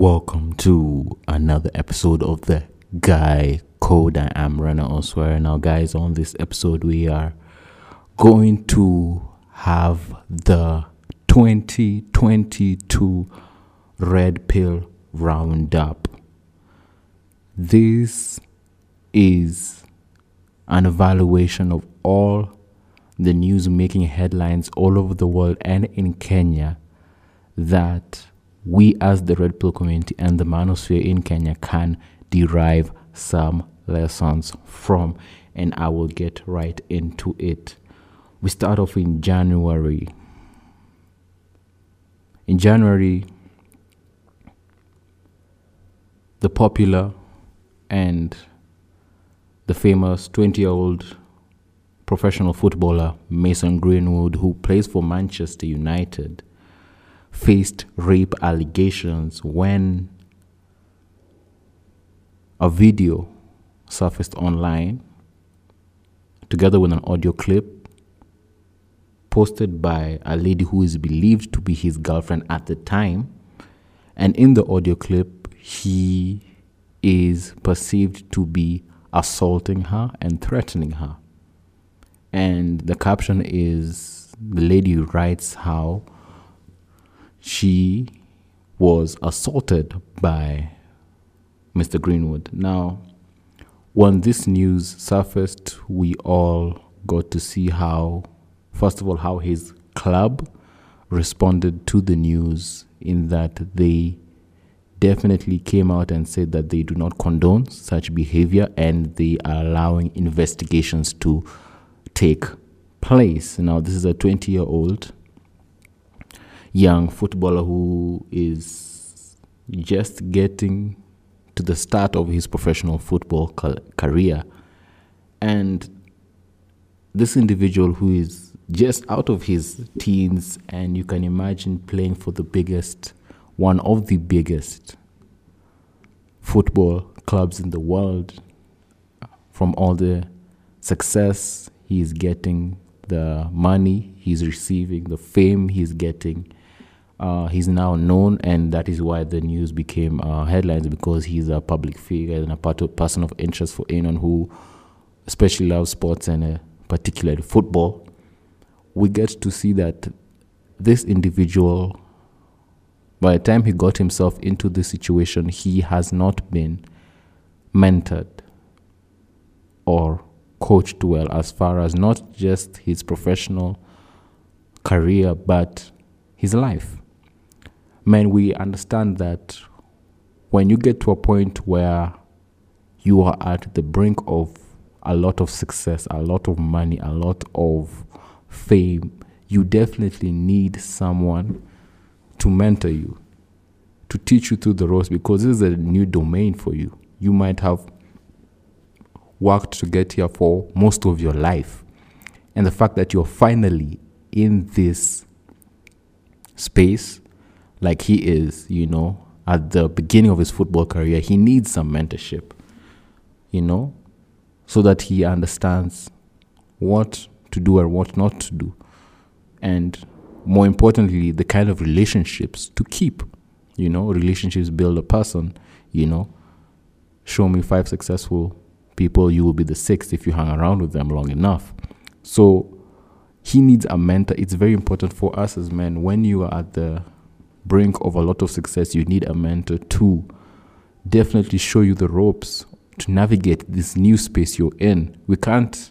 Welcome to another episode of the Guy Code. I am Rena Oswara. Now, guys, on this episode, we are going to have the 2022 Red Pill Roundup. This is an evaluation of all the news making headlines all over the world and in Kenya that we as the Red Pill community and the manosphere in Kenya can derive some lessons from. And I will get right into it. We start off in January. In January, the popular and the famous 20 year old professional footballer Mason Greenwood, who plays for Manchester United, faced rape allegations when a video surfaced online together with an audio clip posted by a lady who is believed to be his girlfriend at the time. And in the audio clip, he is perceived to be assaulting her and threatening her. And the caption is the lady writes how she was assaulted by Mr. Greenwood. Now, when this news surfaced, we all got to see how, first of all, how his club responded to the news in that they definitely came out and said that they do not condone such behavior and they are allowing investigations to take place. Now, this is a 20 year old young footballer who is just getting to the start of his professional football career. And this individual who is just out of his teens, and you can imagine playing for the biggest, one of the biggest football clubs in the world, from all the success he's getting, the money he's receiving, the fame he's getting uh, he's now known, and that is why the news became uh, headlines because he's a public figure and a part person of interest for anyone who especially loves sports and uh, particularly football. We get to see that this individual, by the time he got himself into this situation, he has not been mentored or coached well as far as not just his professional career but his life man, we understand that when you get to a point where you are at the brink of a lot of success, a lot of money, a lot of fame, you definitely need someone to mentor you, to teach you through the ropes because this is a new domain for you. You might have worked to get here for most of your life. And the fact that you're finally in this space like he is, you know, at the beginning of his football career, he needs some mentorship, you know, so that he understands what to do and what not to do. And more importantly, the kind of relationships to keep. You know, relationships build a person, you know. Show me five successful people, you will be the sixth if you hang around with them long enough. So he needs a mentor. It's very important for us as men when you are at the brink of a lot of success, you need a mentor to definitely show you the ropes to navigate this new space you're in. We can't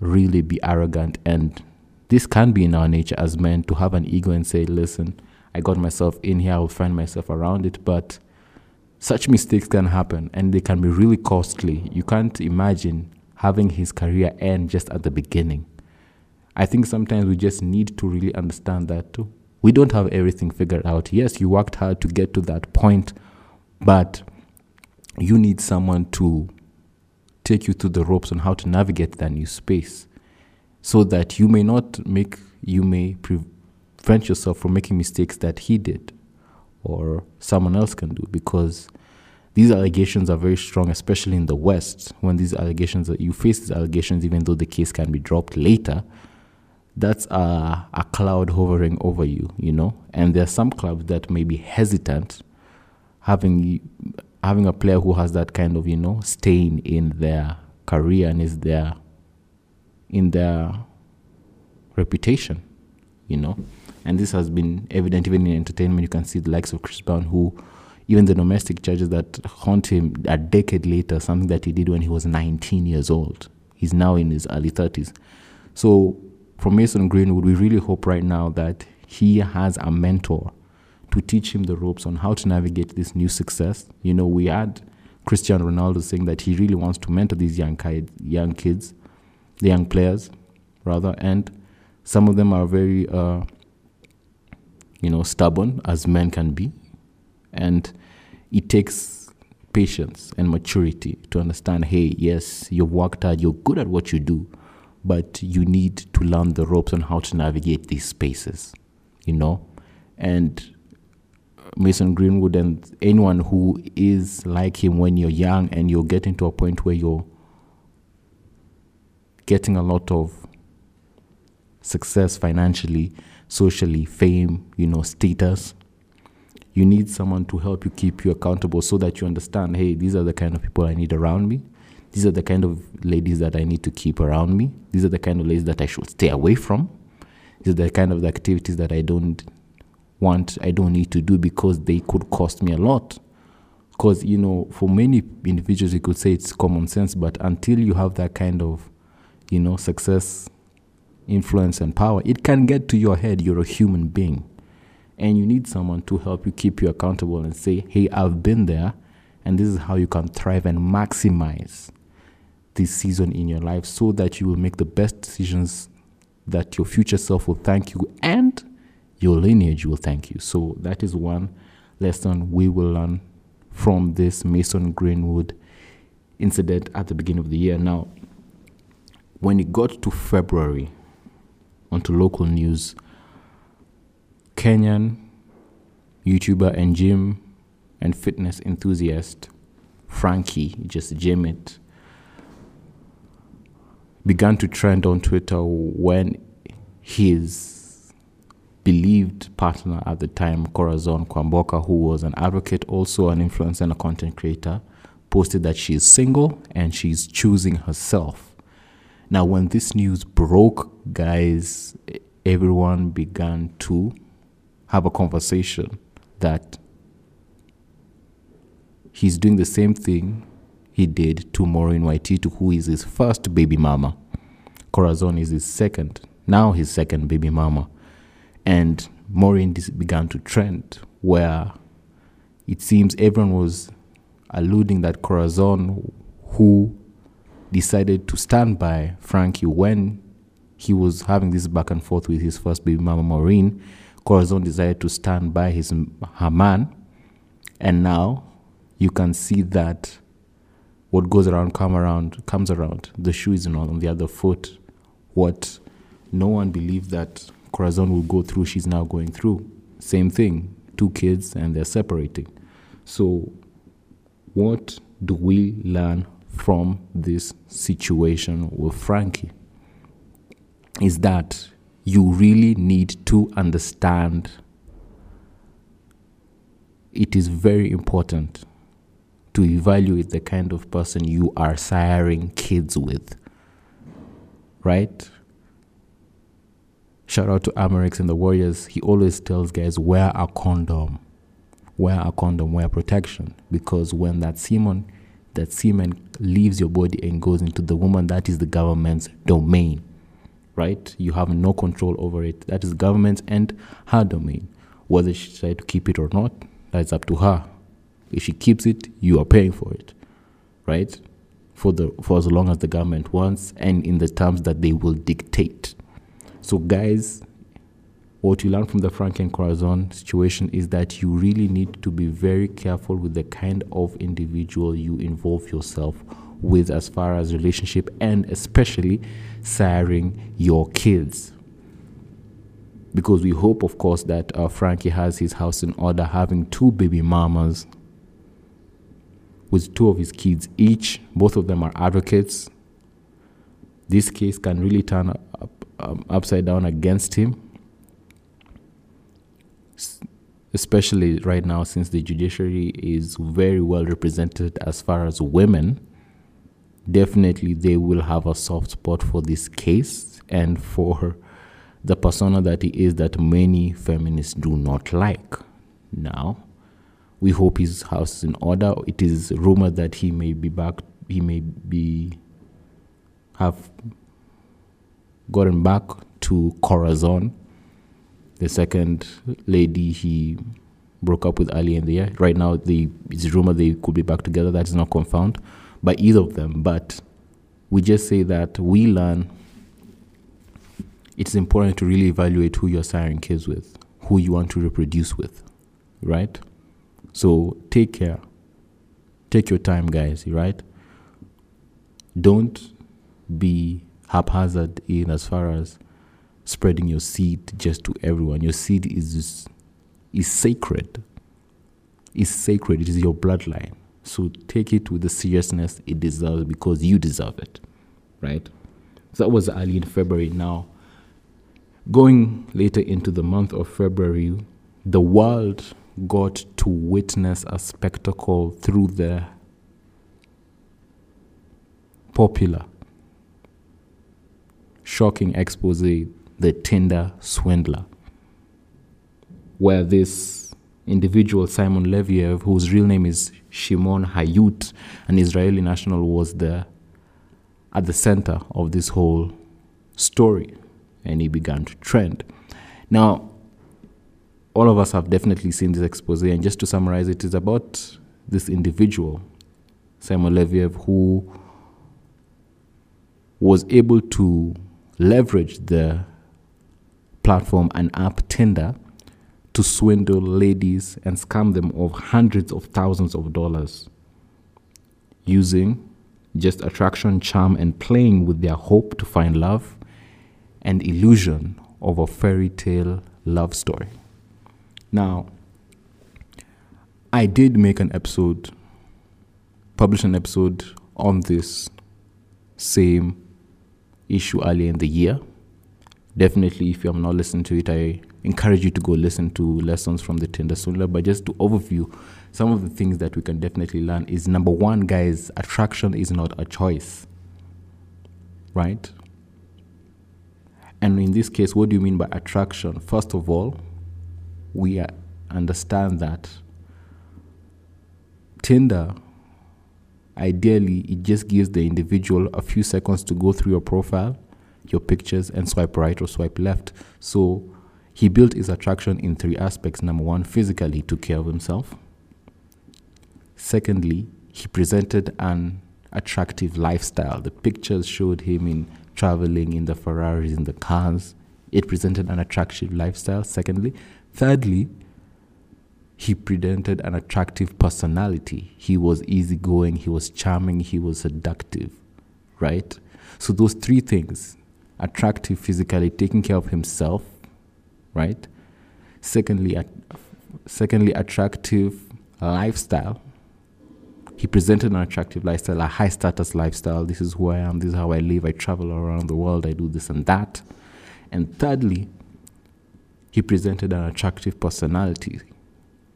really be arrogant, and this can be in our nature as men to have an ego and say, Listen, I got myself in here, I will find myself around it. But such mistakes can happen and they can be really costly. You can't imagine having his career end just at the beginning. I think sometimes we just need to really understand that too. We don't have everything figured out. Yes, you worked hard to get to that point, but you need someone to take you through the ropes on how to navigate that new space so that you may not make, you may prevent yourself from making mistakes that he did or someone else can do because these allegations are very strong, especially in the West. When these allegations, you face these allegations, even though the case can be dropped later, that's a, a cloud hovering over you, you know. And there are some clubs that may be hesitant having having a player who has that kind of you know stain in their career and is their in their reputation, you know. And this has been evident even in entertainment. You can see the likes of Chris Brown, who even the domestic charges that haunt him a decade later, something that he did when he was 19 years old. He's now in his early 30s. So, for Mason Greenwood, we really hope right now that he has a mentor to teach him the ropes on how to navigate this new success. You know, we had Cristiano Ronaldo saying that he really wants to mentor these young kids, young kids, the young players, rather, and some of them are very, uh, you know, stubborn as men can be, and it takes patience and maturity to understand. Hey, yes, you've worked hard, you're good at what you do, but you need to learn the ropes on how to navigate these spaces, you know, and Mason Greenwood and anyone who is like him when you're young and you're getting to a point where you're getting a lot of success financially, socially, fame, you know, status. You need someone to help you keep you accountable so that you understand, hey, these are the kind of people I need around me. These are the kind of ladies that I need to keep around me. These are the kind of ladies that I should stay away from. These are the kind of activities that I don't want, I don't need to do because they could cost me a lot. Because, you know, for many individuals, you could say it's common sense, but until you have that kind of, you know, success, influence, and power, it can get to your head. You're a human being. And you need someone to help you keep you accountable and say, hey, I've been there, and this is how you can thrive and maximize this season in your life so that you will make the best decisions that your future self will thank you and your lineage will thank you. So that is one lesson we will learn from this Mason Greenwood incident at the beginning of the year. Now, when it got to February, onto local news, Kenyan YouTuber and gym and fitness enthusiast Frankie, Just Gym It, began to trend on Twitter when his believed partner at the time, Corazon Kwamboka, who was an advocate, also an influencer and a content creator, posted that she is single and she's choosing herself. Now, when this news broke, guys, everyone began to have a conversation that he's doing the same thing he did to Maureen Waititu, who is his first baby mama. Corazon is his second, now his second baby mama. And Maureen began to trend where it seems everyone was alluding that Corazon, who decided to stand by Frankie when he was having this back and forth with his first baby mama Maureen, Corazon decided to stand by his her man, and now you can see that what goes around come around comes around. The shoe is not on the other foot. What no one believed that Corazon will go through, she's now going through. Same thing, two kids and they're separating. So, what do we learn from this situation with Frankie? Is that you really need to understand it is very important to evaluate the kind of person you are siring kids with. Right? Shout out to Amerix and the Warriors. He always tells guys, wear a condom. Wear a condom, wear protection. Because when that semen, that semen leaves your body and goes into the woman, that is the government's domain. Right? You have no control over it. That is government and her domain. Whether she decides to keep it or not, that's up to her. If she keeps it, you are paying for it. Right? For the for as long as the government wants and in the terms that they will dictate. So, guys, what you learn from the Frank and Corazon situation is that you really need to be very careful with the kind of individual you involve yourself with as far as relationship and especially siring your kids because we hope of course that uh, frankie has his house in order having two baby mamas with two of his kids each both of them are advocates this case can really turn up, um, upside down against him, especially right now since the judiciary is very well represented as far as women, definitely they will have a soft spot for this case and for the persona that he is that many feminists do not like. Now, we hope his house is in order. It is rumored that he may be back. He may be have gotten back to Corazon, the second lady he broke up with earlier in the year. Right now, the it's rumored they could be back together. That is not confirmed by either of them. But we just say that we learn. It's important to really evaluate who you're siring kids with, who you want to reproduce with, right? So take care. Take your time, guys, right? Don't be haphazard in as far as spreading your seed just to everyone. Your seed is is sacred. It's sacred. It is your bloodline. So take it with the seriousness it deserves because you deserve it, right? So that was early in February. Now, going later into the month of February, the world got to witness a spectacle through the popular, shocking expose, The Tinder Swindler, where this individual, Simon Leviev, whose real name is Shimon Hayut, an Israeli national, was the at the center of this whole story, and he began to trend. Now, all of us have definitely seen this expose. And just to summarize, it is about this individual, Simon Leviev, who was able to leverage the platform and app Tinder to swindle ladies and scam them of hundreds of thousands of dollars using just attraction, charm, and playing with their hope to find love and illusion of a fairy tale love story. Now, I did make an episode, publish an episode on this same issue earlier in the year. Definitely, if you have not listened to it, I encourage you to go listen to lessons from the Tinder Swindler. But just to overview, some of the things that we can definitely learn is number one, guys, attraction is not a choice, right? And in this case, what do you mean by attraction? First of all, we understand that Tinder, ideally, it just gives the individual a few seconds to go through your profile, your pictures, and swipe right or swipe left. So he built his attraction in three aspects. Number one, physically, he took care of himself. Secondly, he presented an attractive lifestyle. The pictures showed him in traveling in the Ferraris, in the cars. It presented an attractive lifestyle. Secondly, Thirdly, he presented an attractive personality. He was easygoing, he was charming, he was seductive, right? So, those three things attractive physically, taking care of himself, right? Secondly, at, secondly, attractive lifestyle. He presented an attractive lifestyle, a high status lifestyle. This is who I am, this is how I live. I travel around the world, I do this and that. And thirdly, he presented an attractive personality,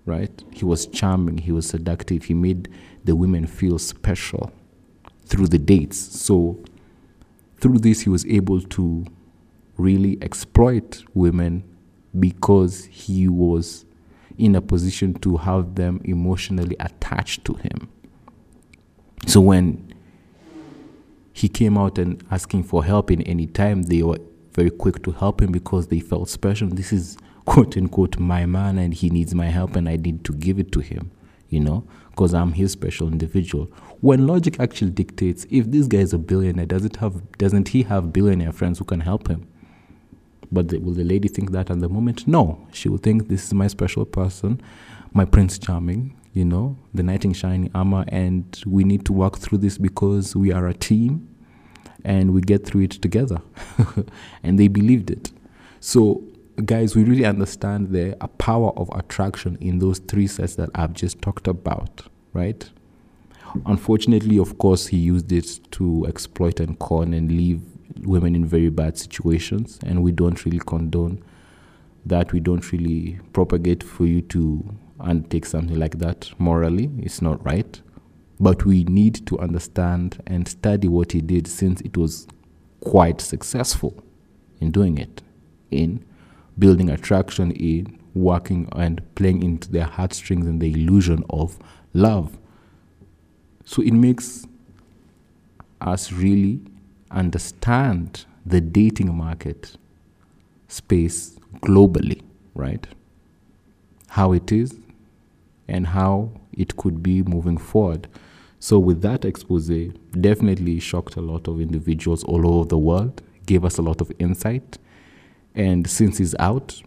right? He was charming, he was seductive, he made the women feel special through the dates. So, through this, he was able to really exploit women because he was in a position to have them emotionally attached to him. So, when he came out and asking for help in any time, they were very quick to help him because they felt special. This is quote unquote my man and he needs my help and I need to give it to him, you know, because I'm his special individual. When logic actually dictates if this guy is a billionaire, does it have doesn't he have billionaire friends who can help him? But the, will the lady think that at the moment? No. She will think this is my special person, my Prince Charming, you know, the knight in shining armor, and we need to work through this because we are a team and we get through it together. and they believed it. So, guys, we really understand the power of attraction in those three sets that I've just talked about, right? Unfortunately, of course, he used it to exploit and con and leave women in very bad situations, and we don't really condone that we don't really propagate for you to undertake something like that morally. It's not right. But we need to understand and study what he did since it was quite successful in doing it, in building attraction, in working and playing into their heartstrings and the illusion of love. So it makes us really understand the dating market space globally, right? How it is and how it could be moving forward. So, with that expose, definitely shocked a lot of individuals all over the world, gave us a lot of insight. And since he's out,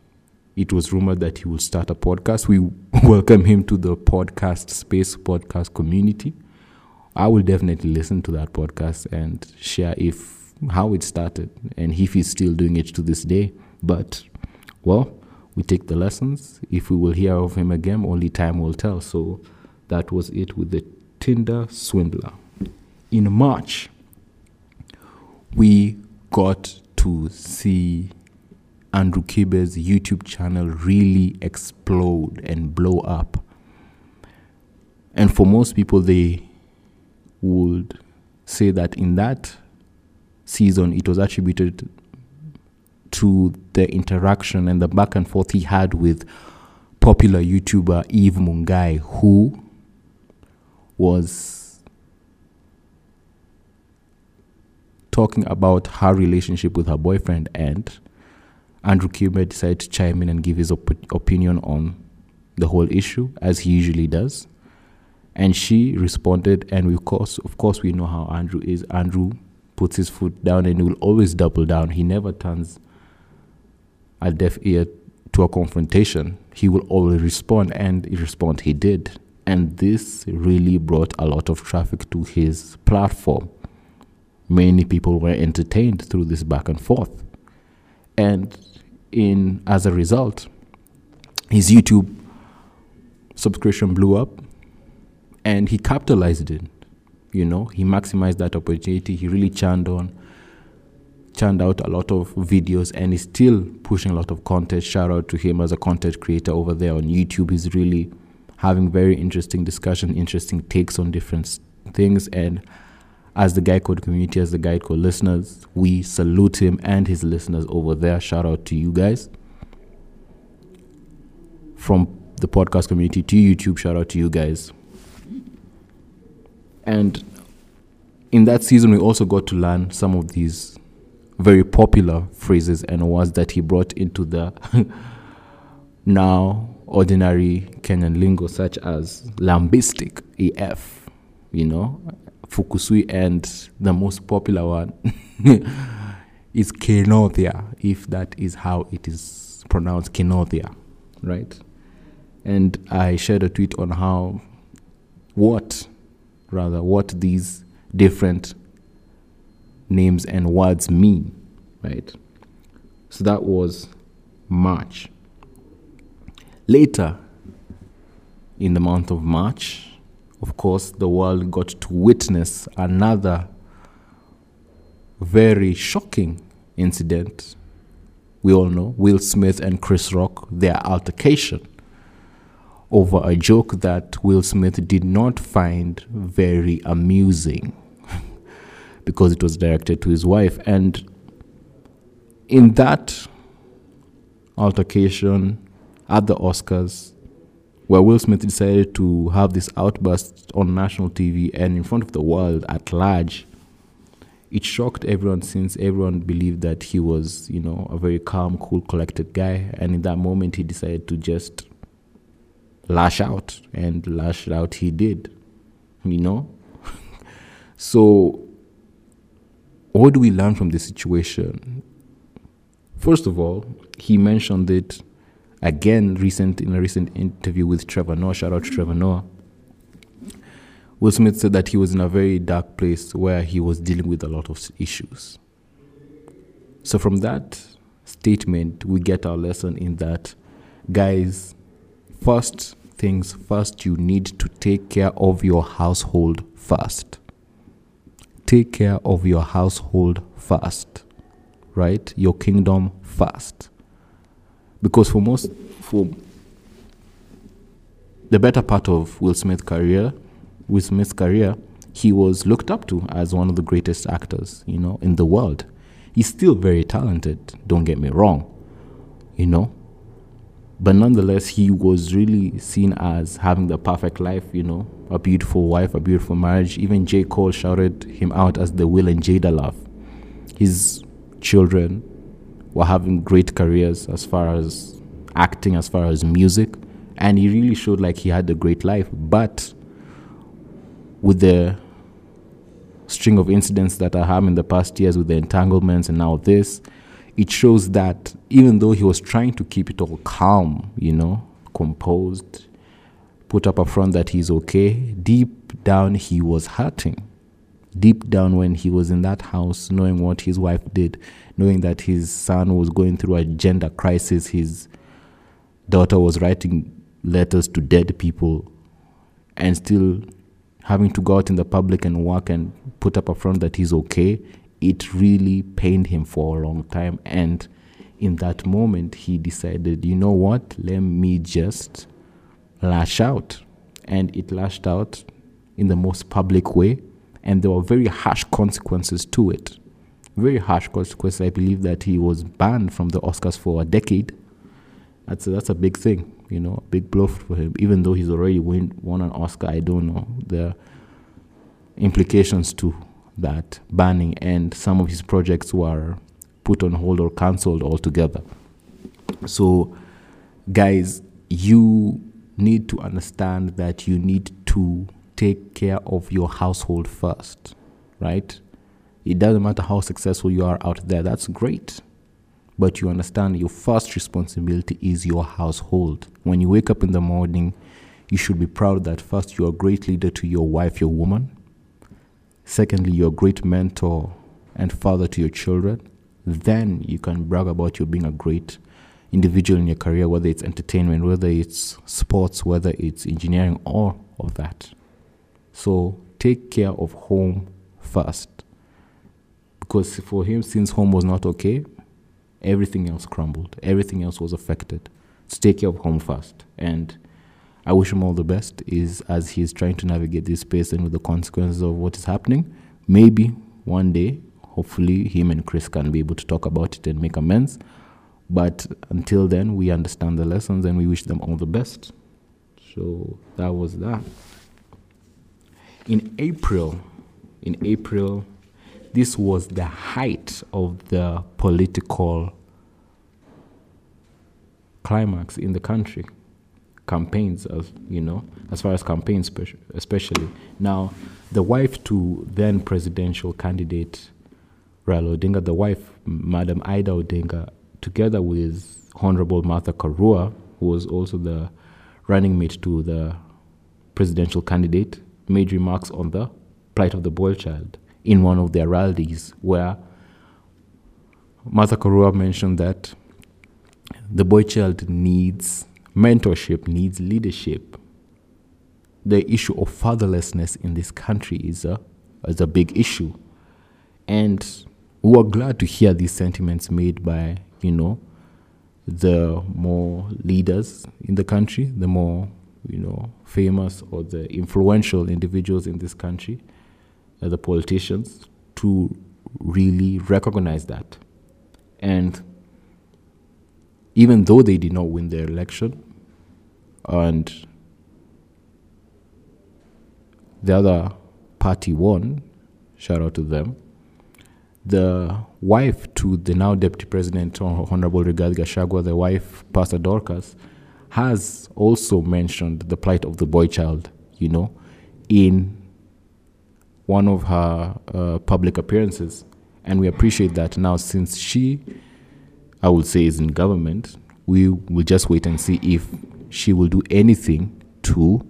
it was rumored that he will start a podcast. We welcome him to the podcast space, podcast community. I will definitely listen to that podcast and share if how it started and if he's still doing it to this day. But well, we take the lessons. If we will hear of him again, only time will tell. So that was it with the Tinder swindler. In March, we got to see Andrew Kibe's YouTube channel really explode and blow up. And for most people, they would say that in that season, it was attributed to the interaction and the back and forth he had with popular YouTuber Eve Mungai, who was talking about her relationship with her boyfriend and Andrew Kibe decided to chime in and give his op- opinion on the whole issue, as he usually does. And she responded, and we of course, of course, we know how Andrew is. Andrew puts his foot down and he will always double down. He never turns a deaf ear to a confrontation. He will always respond, and respond he did. And this really brought a lot of traffic to his platform. Many people were entertained through this back and forth. And in as a result, his YouTube subscription blew up and he capitalized it. You know, he maximized that opportunity. He really churned on, churned out a lot of videos and he's still pushing a lot of content. Shout out to him as a content creator over there on YouTube. He's really having very interesting discussion, interesting takes on different things and as the Guy Code community, as the Guy Code listeners, we salute him and his listeners over there. Shout out to you guys. From the podcast community to YouTube, shout out to you guys. And in that season, we also got to learn some of these very popular phrases and words that he brought into the now ordinary Kenyan lingo, such as lambistic, EF, you know, Fukusui, and the most popular one is Kenothia, if that is how it is pronounced, Kenothia, right? And I shared a tweet on how, what, rather, what these different names and words mean, right? So that was March. Later, in the month of March, of course, the world got to witness another very shocking incident. We all know Will Smith and Chris Rock, their altercation over a joke that Will Smith did not find very amusing because it was directed to his wife. And in that altercation at the Oscars, where Will Smith decided to have this outburst on national TV and in front of the world at large, it shocked everyone since everyone believed that he was, you know, a very calm, cool, collected guy. And in that moment, he decided to just lash out, and lash out he did, you know. so, what do we learn from this situation? First of all, he mentioned it again recent in a recent interview with Trevor Noah. Shout out to Trevor Noah. Will Smith said that he was in a very dark place where he was dealing with a lot of issues. So from that statement, we get our lesson in that, guys, first things first, you need to take care of your household first. Take care of your household first, right? Your kingdom first because for most for the better part of Will Smith's career, Will Smith's career, he was looked up to as one of the greatest actors, you know, in the world. He's still very talented, don't get me wrong, you know. But nonetheless, he was really seen as having the perfect life, you know, a beautiful wife, a beautiful marriage. Even J. Cole shouted him out as the Will and Jada love. His children were having great careers as far as acting, as far as music, and he really showed like he had a great life. But with the string of incidents that I have in the past years with the entanglements and now this, it shows that even though he was trying to keep it all calm, you know, composed, put up a front that he's okay, deep down he was hurting. Deep down, when he was in that house, knowing what his wife did, knowing that his son was going through a gender crisis, his daughter was writing letters to dead people, and still having to go out in the public and work and put up a front that he's okay, it really pained him for a long time. And in that moment, he decided, you know what, let me just lash out. And it lashed out in the most public way. And there were very harsh consequences to it. Very harsh consequences. I believe that he was banned from the Oscars for a decade. That's a, that's a big thing you know, a big blow for him. Even though he's already win, won an Oscar, I don't know the implications to that banning, and some of his projects were put on hold or cancelled altogether. So, guys, you need to understand that you need to take care of your household first, right? It doesn't matter how successful you are out there, that's great but you understand your first responsibility is your household. When you wake up in the morning, you should be proud that first you're a great leader to your wife, your woman. Secondly, you're a great mentor and father to your children. Then you can brag about you being a great individual in your career, whether it's entertainment, whether it's sports, whether it's engineering, all of that. So take care of home first. Because for him, since home was not okay, everything else crumbled. Everything else was affected. So take care of home first. And I wish him all the best is as he's trying to navigate this space and with the consequences of what is happening. Maybe one day, hopefully, him and Chris can be able to talk about it and make amends. But until then, we understand the lessons and we wish them all the best. So that was that. In April, in April this was the height of the political climax in the country. Campaigns, as you know, as far as campaigns, especially. Now, the wife to then presidential candidate Raila Odinga, the wife, Madam Ida Odinga, together with Honorable Martha Karua, who was also the running mate to the presidential candidate, made remarks on the plight of the boy child in one of their rallies where Martha Karua mentioned that the boy child needs mentorship, needs leadership. The issue of fatherlessness in this country is a, is a big issue. And we were glad to hear these sentiments made by, you know, the more leaders in the country, the more, you know, famous or the influential individuals in this country Uh, the politicians to really recognize that. And even though they did not win their election, and the other party won, shout out to them. The wife to the now deputy president, Honorable Rigathi Gachagua, the wife, Pastor Dorcas, has also mentioned the plight of the boy child, you know, in one of her uh, public appearances. And we appreciate that now, since she, I would say, is in government, we will just wait and see if she will do anything to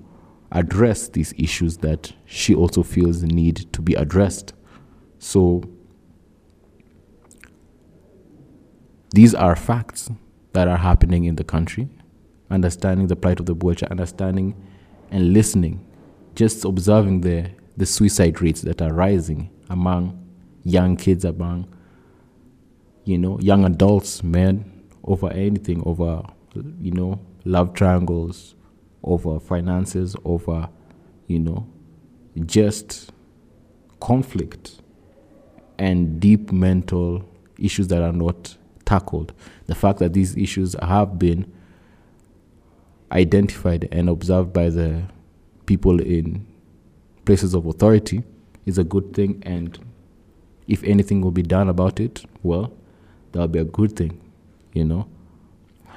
address these issues that she also feels need to be addressed. So, these are facts that are happening in the country. Understanding the plight of the boy, understanding and listening, just observing the the suicide rates that are rising among young kids, among you know young adults, men, over anything, over, you know, love triangles, over finances, over, you know, just conflict and deep mental issues that are not tackled. The fact that these issues have been identified and observed by the people in places of authority is a good thing and if anything will be done about it well that'll be a good thing you know.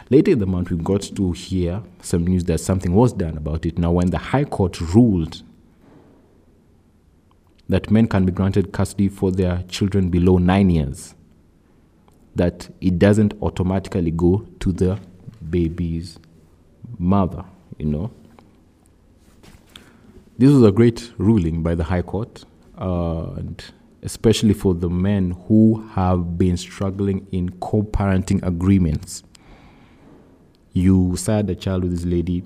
Later in the month we got to hear some news that something was done about it. Now when the high court ruled that men can be granted custody for their children below 9 years that it doesn't automatically go to the baby's mother you know this was a great ruling by the High Court, uh, and especially for the men who have been struggling in co parenting agreements. You sad a child with this lady,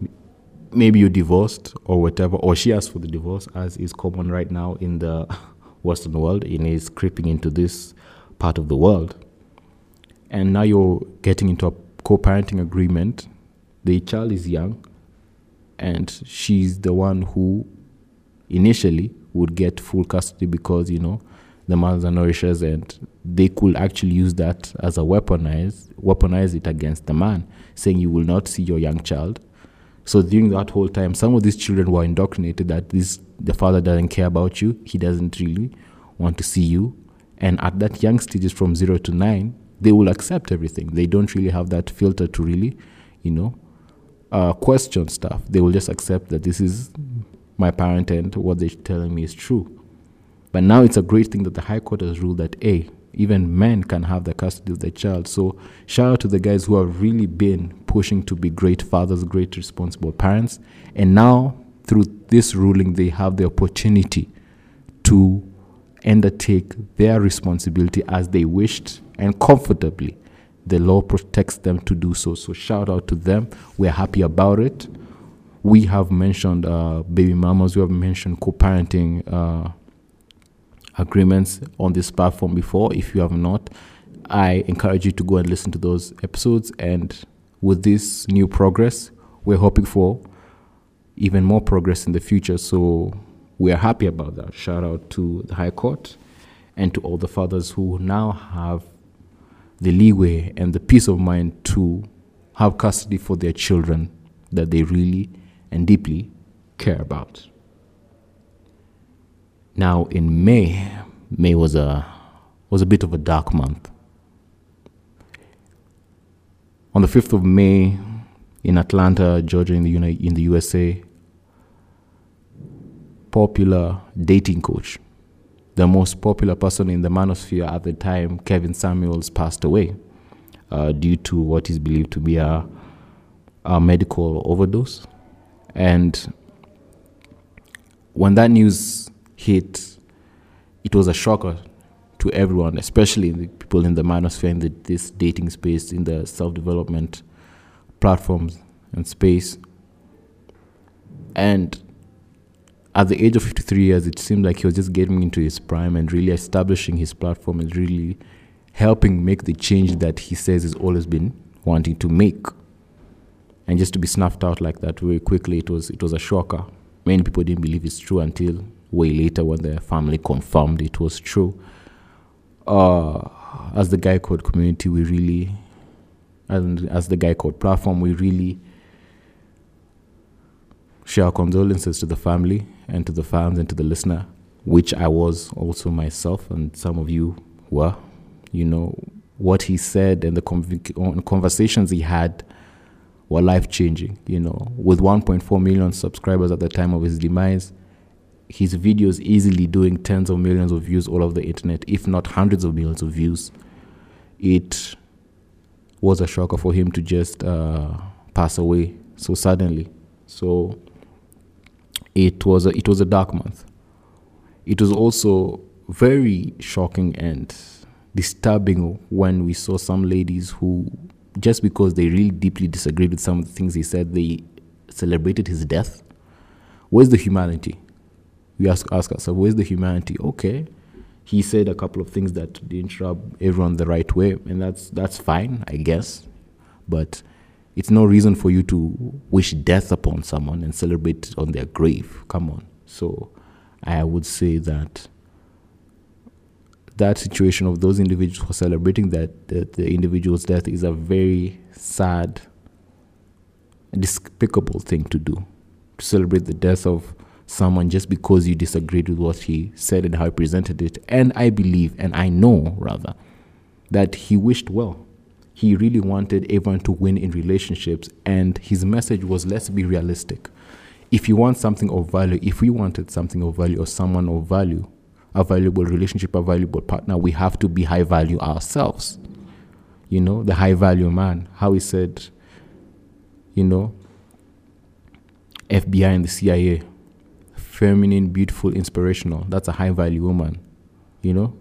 maybe you're divorced or whatever, or she asked for the divorce, as is common right now in the Western world, and is creeping into this part of the world. And now you're getting into a co parenting agreement. The child is young, and she's the one who initially would get full custody because you know the mothers are nourishers and they could actually use that as a weaponize weaponize it against the man saying you will not see your young child. So during that whole time some of these children were indoctrinated that this the father doesn't care about you he doesn't really want to see you. And at that young stages from 0 to 9 they will accept everything. They don't really have that filter to really you know uh, question stuff. They will just accept that this is my parent and what they're telling me is true. But now it's a great thing that the High Court has ruled that A, even men can have the custody of their child. So shout out to the guys who have really been pushing to be great fathers, great responsible parents. And now through this ruling, they have the opportunity to undertake their responsibility as they wished and comfortably. The law protects them to do so. So shout out to them. We're happy about it we have mentioned uh, baby mamas, we have mentioned co parenting uh, agreements on this platform before. If you have not, I encourage you to go and listen to those episodes. And with this new progress, we're hoping for even more progress in the future. So we are happy about that. Shout out to the High Court and to all the fathers who now have the leeway and the peace of mind to have custody for their children that they really and deeply care about. Now, in May, May was a was a bit of a dark month. On the 5th of May, in Atlanta, Georgia, in the, Uni- in the USA, popular dating coach, the most popular person in the manosphere at the time, Kevin Samuels, passed away uh, due to what is believed to be a, a medical overdose. And when that news hit, it was a shocker to everyone, especially the people in the manosphere, in the, this dating space, in the self development platforms and space. And at the age of 53 years, it seemed like he was just getting into his prime and really establishing his platform and really helping make the change that he says he's always been wanting to make and just to be snuffed out like that very quickly, it was it was a shocker. Many people didn't believe it's true until way later when the family confirmed it was true. Uh, as the Guy Code community, we really, and as the Guy Code platform, we really share condolences to the family and to the fans and to the listener, which I was also myself, and some of you were. You know what he said and the conversations he had were life changing. You know, with 1.4 million subscribers at the time of his demise, his videos easily doing tens of millions of views all over the internet, if not hundreds of millions of views. It was a shocker for him to just uh, pass away so suddenly. So it was a, it was a dark month. It was also very shocking and disturbing when we saw some ladies who just because they really deeply disagreed with some of the things he said, they celebrated his death. Where's the humanity? We ask, ask ourselves, where's the humanity? Okay, he said a couple of things that didn't rub everyone the right way, and that's that's fine, I guess. but it's no reason for you to wish death upon someone and celebrate on their grave. Come on. So I would say that that situation of those individuals who are celebrating that the, the individual's death is a very sad, despicable thing to do. To celebrate the death of someone just because you disagreed with what he said and how he presented it. And I believe, and I know rather, that he wished well. He really wanted everyone to win in relationships, and his message was let's be realistic. If you want something of value, if we wanted something of value or someone of value, a valuable relationship, a valuable partner, we have to be high value ourselves. You know, the high value man, how he said, you know, FBI and the CIA, feminine, beautiful, inspirational. That's a high value woman. You know,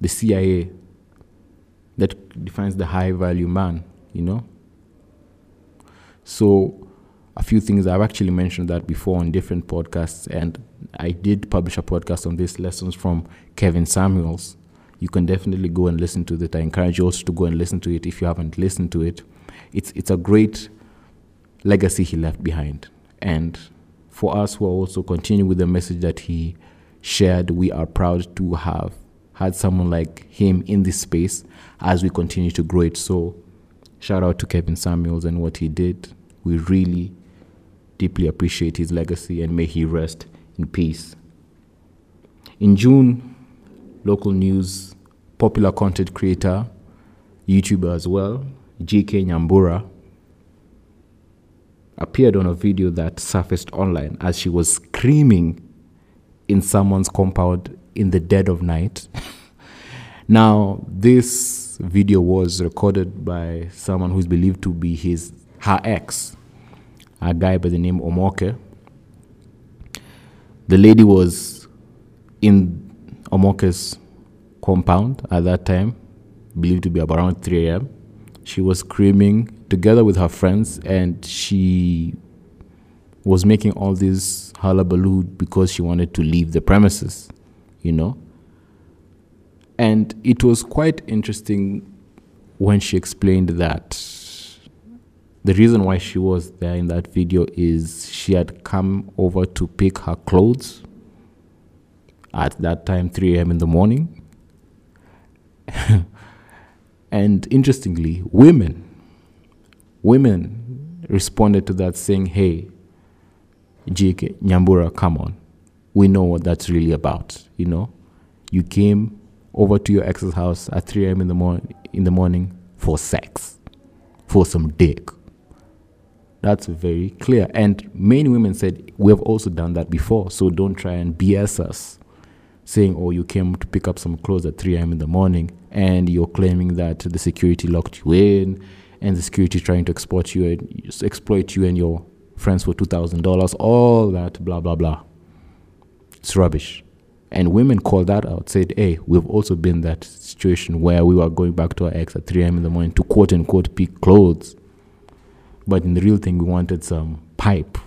the CIA, that defines the high value man, you know. So, a few things I've actually mentioned that before on different podcasts, and I did publish a podcast on these lessons from Kevin Samuels. You can definitely go and listen to it. I encourage you also to go and listen to it if you haven't listened to it. It's it's a great legacy he left behind, and for us who are also continuing with the message that he shared, we are proud to have had someone like him in this space as we continue to grow it. So, shout out to Kevin Samuels and what he did. We really deeply appreciate his legacy and may he rest in peace. In June, local news, popular content creator, YouTuber as well, GK Nyambura, appeared on a video that surfaced online as she was screaming in someone's compound in the dead of night. now, this video was recorded by someone who is believed to be his her ex, a guy by the name Omoke. The lady was in Omoke's compound at that time, believed to be around 3 a.m. She was screaming together with her friends, and she was making all this hullabaloo because she wanted to leave the premises, you know. And it was quite interesting when she explained that the reason why she was there in that video is she had come over to pick her clothes at that time 3 a.m in the morning. And interestingly women women responded to that saying hey jk nyambura come on. We know what that's really about you know? You came over to your ex's house at 3 a.m in the, mor- in the morning for sex for some dick that's very clear. And many women said, We have also done that before, so don't try and BS us. Saying, Oh, you came to pick up some clothes at 3 a.m. in the morning, and you're claiming that the security locked you in, and the security trying to exploit you and exploit you and your friends for $2,000, all that, blah, blah, blah. It's rubbish. And women called that out, said, Hey, we've also been that situation where we were going back to our ex at 3 a.m. in the morning to quote unquote pick clothes but in the real thing, we wanted some pipe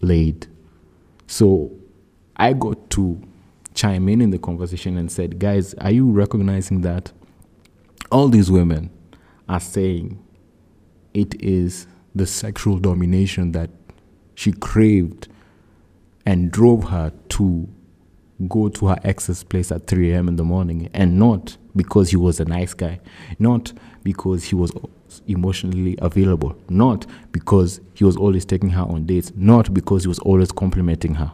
laid. So I got to chime in in the conversation and said, guys, are you recognizing that all these women are saying it is the sexual domination that she craved and drove her to go to her ex's place at 3 a.m. in the morning and not because he was a nice guy, not because he was emotionally available, not because he was always taking her on dates, not because he was always complimenting her,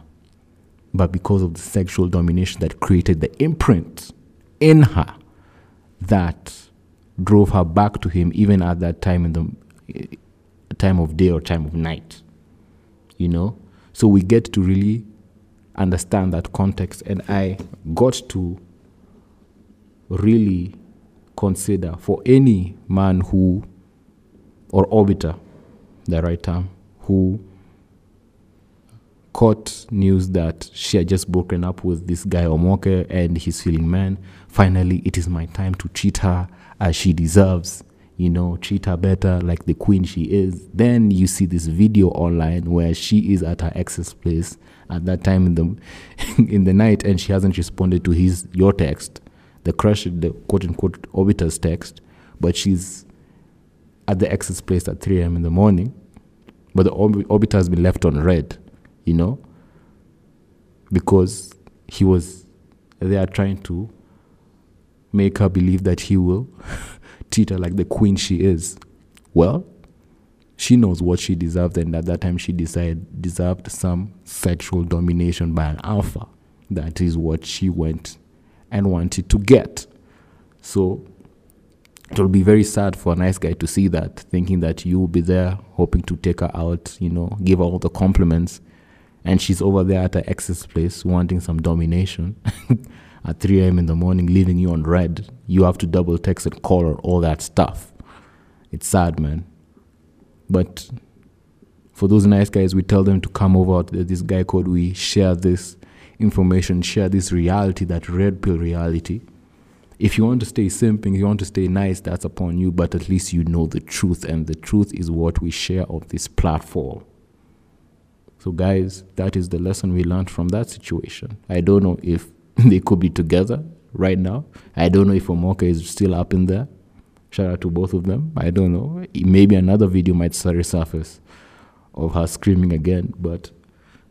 but because of the sexual domination that created the imprint in her that drove her back to him even at that time in the time of day or time of night. You know? So we get to really understand that context and I got to really consider for any man who or orbiter, the right term, who caught news that she had just broken up with this guy Omoke and he's feeling man. Finally, it is my time to treat her as she deserves. You know, treat her better like the queen she is. Then you see this video online where she is at her ex's place at that time in the in the night and she hasn't responded to his your text, the crush the quote unquote orbiter's text, but she's at the ex's place at 3 a.m. in the morning, but the orb- orbiter has been left on read, you know, because he was they are trying to make her believe that he will treat her like the queen she is. Well, she knows what she deserved, and at that time she decided deserved some sexual domination by an alpha. That is what she went and wanted to get. So it will be very sad for a nice guy to see that, thinking that you will be there, hoping to take her out, you know, give her all the compliments, and she's over there at her ex's place wanting some domination at 3 a.m. in the morning, leaving you on read. You have to double text and call her, all that stuff. It's sad, man. But for those nice guys, we tell them to come over to this guy code. We share this information, share this reality, that red pill reality. If you want to stay simping, you want to stay nice, that's upon you, but at least you know the truth, and the truth is what we share on this platform. So, guys, that is the lesson we learned from that situation. I don't know if they could be together right now. I don't know if Omoke is still up in there. Shout out to both of them. I don't know. Maybe another video might resurface of her screaming again, but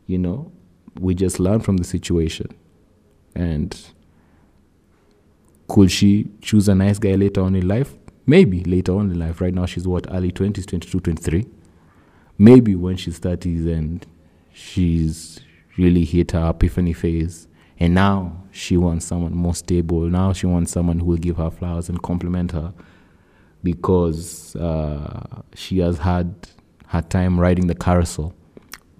you know, we just learn from the situation. And could she choose a nice guy later on in life? Maybe later on in life. Right now, she's what, early 20s, 22, 23. Maybe when she's 30s and she's really hit her epiphany phase. And now she wants someone more stable. Now she wants someone who will give her flowers and compliment her because uh, she has had her time riding the carousel.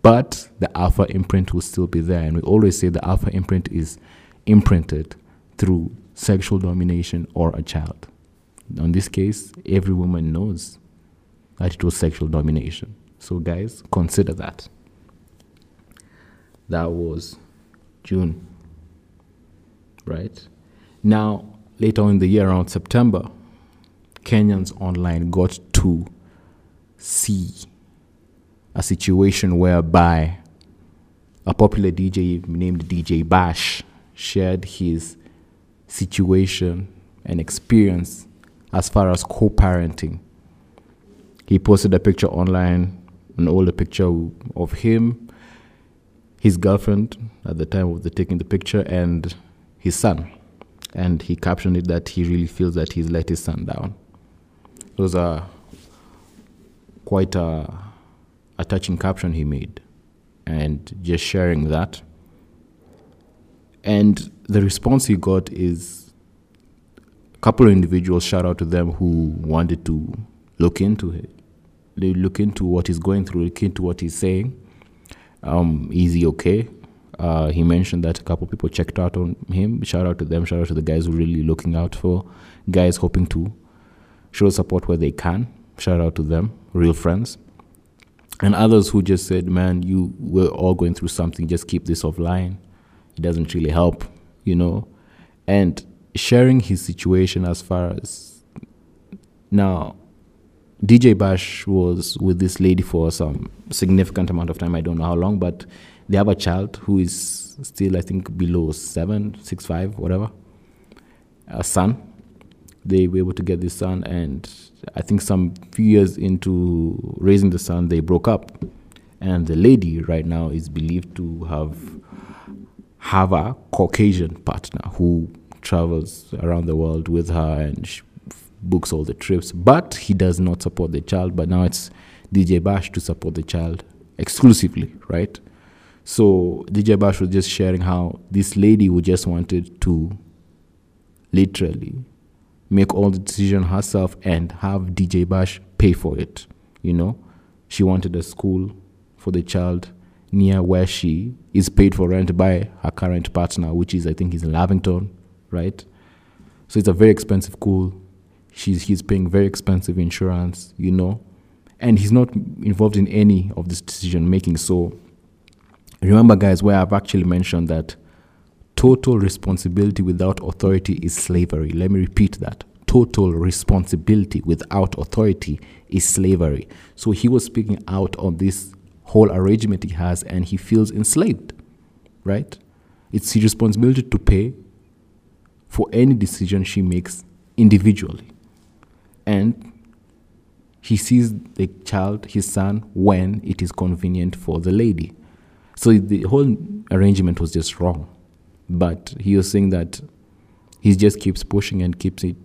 But the alpha imprint will still be there. And we always say the alpha imprint is imprinted through sexual domination or a child. In this case, every woman knows that it was sexual domination. So, guys, consider that. That was June, right? Now, later on in the year, around September, Kenyans online got to see a situation whereby a popular DJ named DJ Bash shared his situation and experience as far as co parenting. He posted a picture online, an older picture of him, his girlfriend at the time of the taking the picture, and his son. And he captioned it that he really feels that he's let his son down. It was a quite a, a touching caption he made, and just sharing that. And the response he got is a couple of individuals, shout out to them, who wanted to look into it. They look into what he's going through, look into what he's saying. Um, is he okay? Uh, he mentioned that a couple of people checked out on him. Shout out to them. Shout out to the guys who are really looking out for guys hoping to show support where they can. Shout out to them, real friends. And others who just said, man, you we're all going through something, just keep this offline. It doesn't really help, you know. And sharing his situation as far as now, DJ Bash was with this lady for some significant amount of time. I don't know how long, but they have a child who is still, I think, below seven, six, five, whatever. A son they were able to get this son, and I think some few years into raising the son, they broke up. And the lady right now is believed to have have a Caucasian partner who travels around the world with her and books all the trips. But he does not support the child. But now it's DJ Bash to support the child exclusively, right? So DJ Bash was just sharing how this lady who just wanted to literally make all the decision herself and have DJ Bash pay for it. You know, she wanted a school for the child near where she is paid for rent by her current partner, which is I think is in Lavington, right? So it's a very expensive school. She's he's paying very expensive insurance, you know, and he's not involved in any of this decision making. So remember, guys, where I've actually mentioned that Total responsibility without authority is slavery. Let me repeat that. Total responsibility without authority is slavery. So he was speaking out on this whole arrangement he has and he feels enslaved, right? It's his responsibility to pay for any decision she makes individually. And he sees the child, his son, when it is convenient for the lady. So the whole arrangement was just wrong. But he was saying that he just keeps pushing and keeps it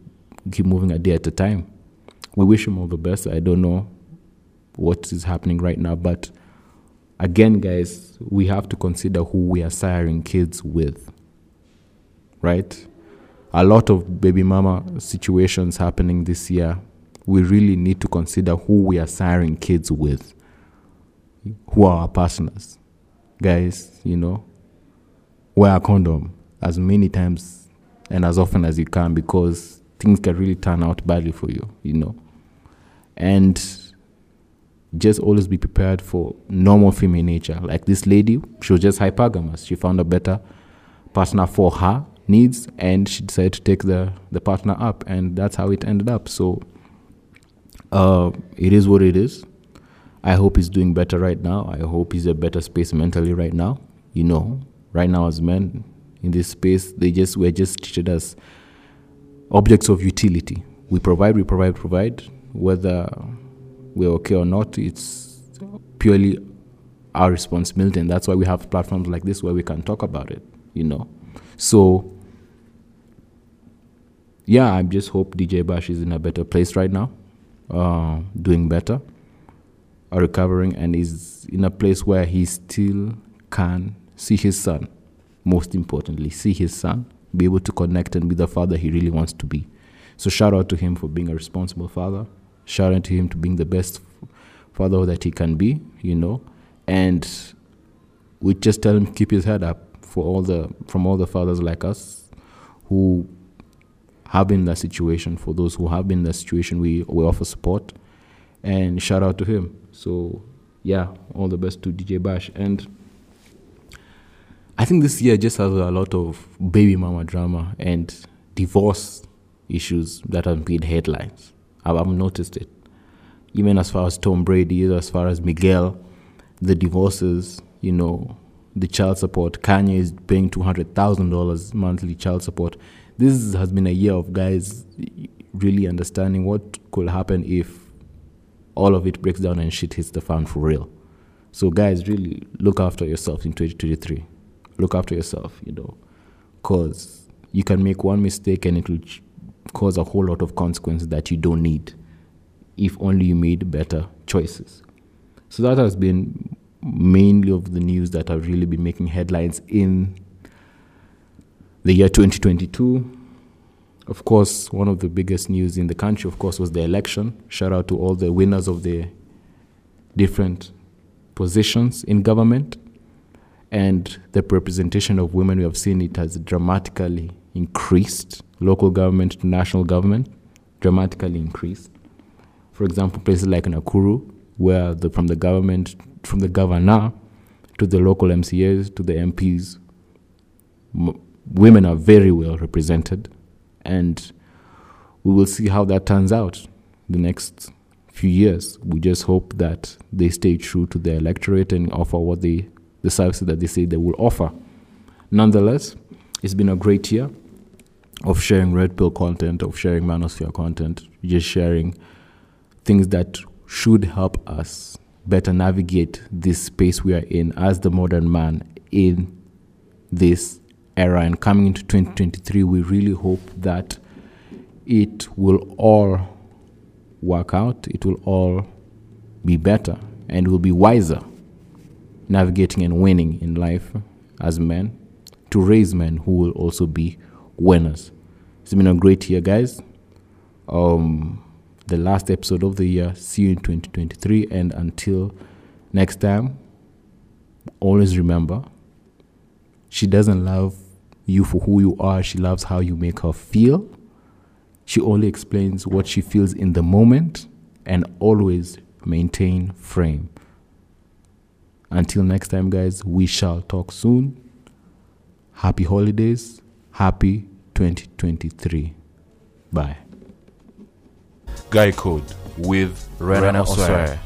keep moving a day at a time. We wish him all the best. I don't know what is happening right now, but again, guys, we have to consider who we are siring kids with. Right? A lot of baby mama situations happening this year. We really need to consider who we are siring kids with. Who are our partners? Guys, you know, wear a condom as many times and as often as you can because things can really turn out badly for you, you know. And just always be prepared for normal female nature. Like this lady, she was just hypergamous. She found a better partner for her needs and she decided to take the, the partner up and that's how it ended up. So uh, it is what it is. I hope he's doing better right now. I hope he's a better space mentally right now. You know, right now as men in this space, they just we're just treated as objects of utility. We provide, we provide, provide. Whether we're okay or not, it's purely our responsibility, and that's why we have platforms like this where we can talk about it. You know, so yeah, I just hope DJ Bash is in a better place right now, uh, doing better, recovering, and is in a place where he still can see his son. Most importantly, see his son be able to connect and be the father he really wants to be. So shout out to him for being a responsible father. Shout out to him to being the best father that he can be, you know. And we just tell him keep his head up for all the from all the fathers like us who have been in that situation. For those who have been in that situation, we we offer support and shout out to him. So yeah, all the best to DJ Bash and I think this year just has a lot of baby mama drama and divorce issues that have been headlines. I've, I've noticed it. Even as far as Tom Brady, as far as Miguel, the divorces, you know, the child support. Kanye is paying $200,000 monthly child support. This has been a year of guys really understanding what could happen if all of it breaks down and shit hits the fan for real. So, guys, really look after yourself in 2023 look after yourself, you know, because you can make one mistake and it will cause a whole lot of consequences that you don't need if only you made better choices. So that has been mainly of the news that have really been making headlines in the year 2022. Of course, one of the biggest news in the country, of course, was the election. Shout out to all the winners of the different positions in government and the representation of women, we have seen it has dramatically increased. Local government to national government, dramatically increased. For example, places like Nakuru, where the, from the government, from the governor to the local MCAs to the MPs, m- women are very well represented, and we will see how that turns out the next few years. We just hope that they stay true to their electorate and offer what they the services that they say they will offer. Nonetheless, it's been a great year of sharing Red Pill content, of sharing Manosphere content, just sharing things that should help us better navigate this space we are in as the modern man in this era. And coming into 2023, we really hope that it will all work out, it will all be better, and we'll be wiser navigating and winning in life as men to raise men who will also be winners. It's been a great year, guys. Um, the last episode of the year. See you in 2023. And until next time, always remember she doesn't love you for who you are, she loves how you make her feel. She only explains what she feels in the moment and always maintain frame. Until next time, guys, we shall talk soon. Happy holidays. Happy 2023. Bye. Guy Code with Rena Rena Osware.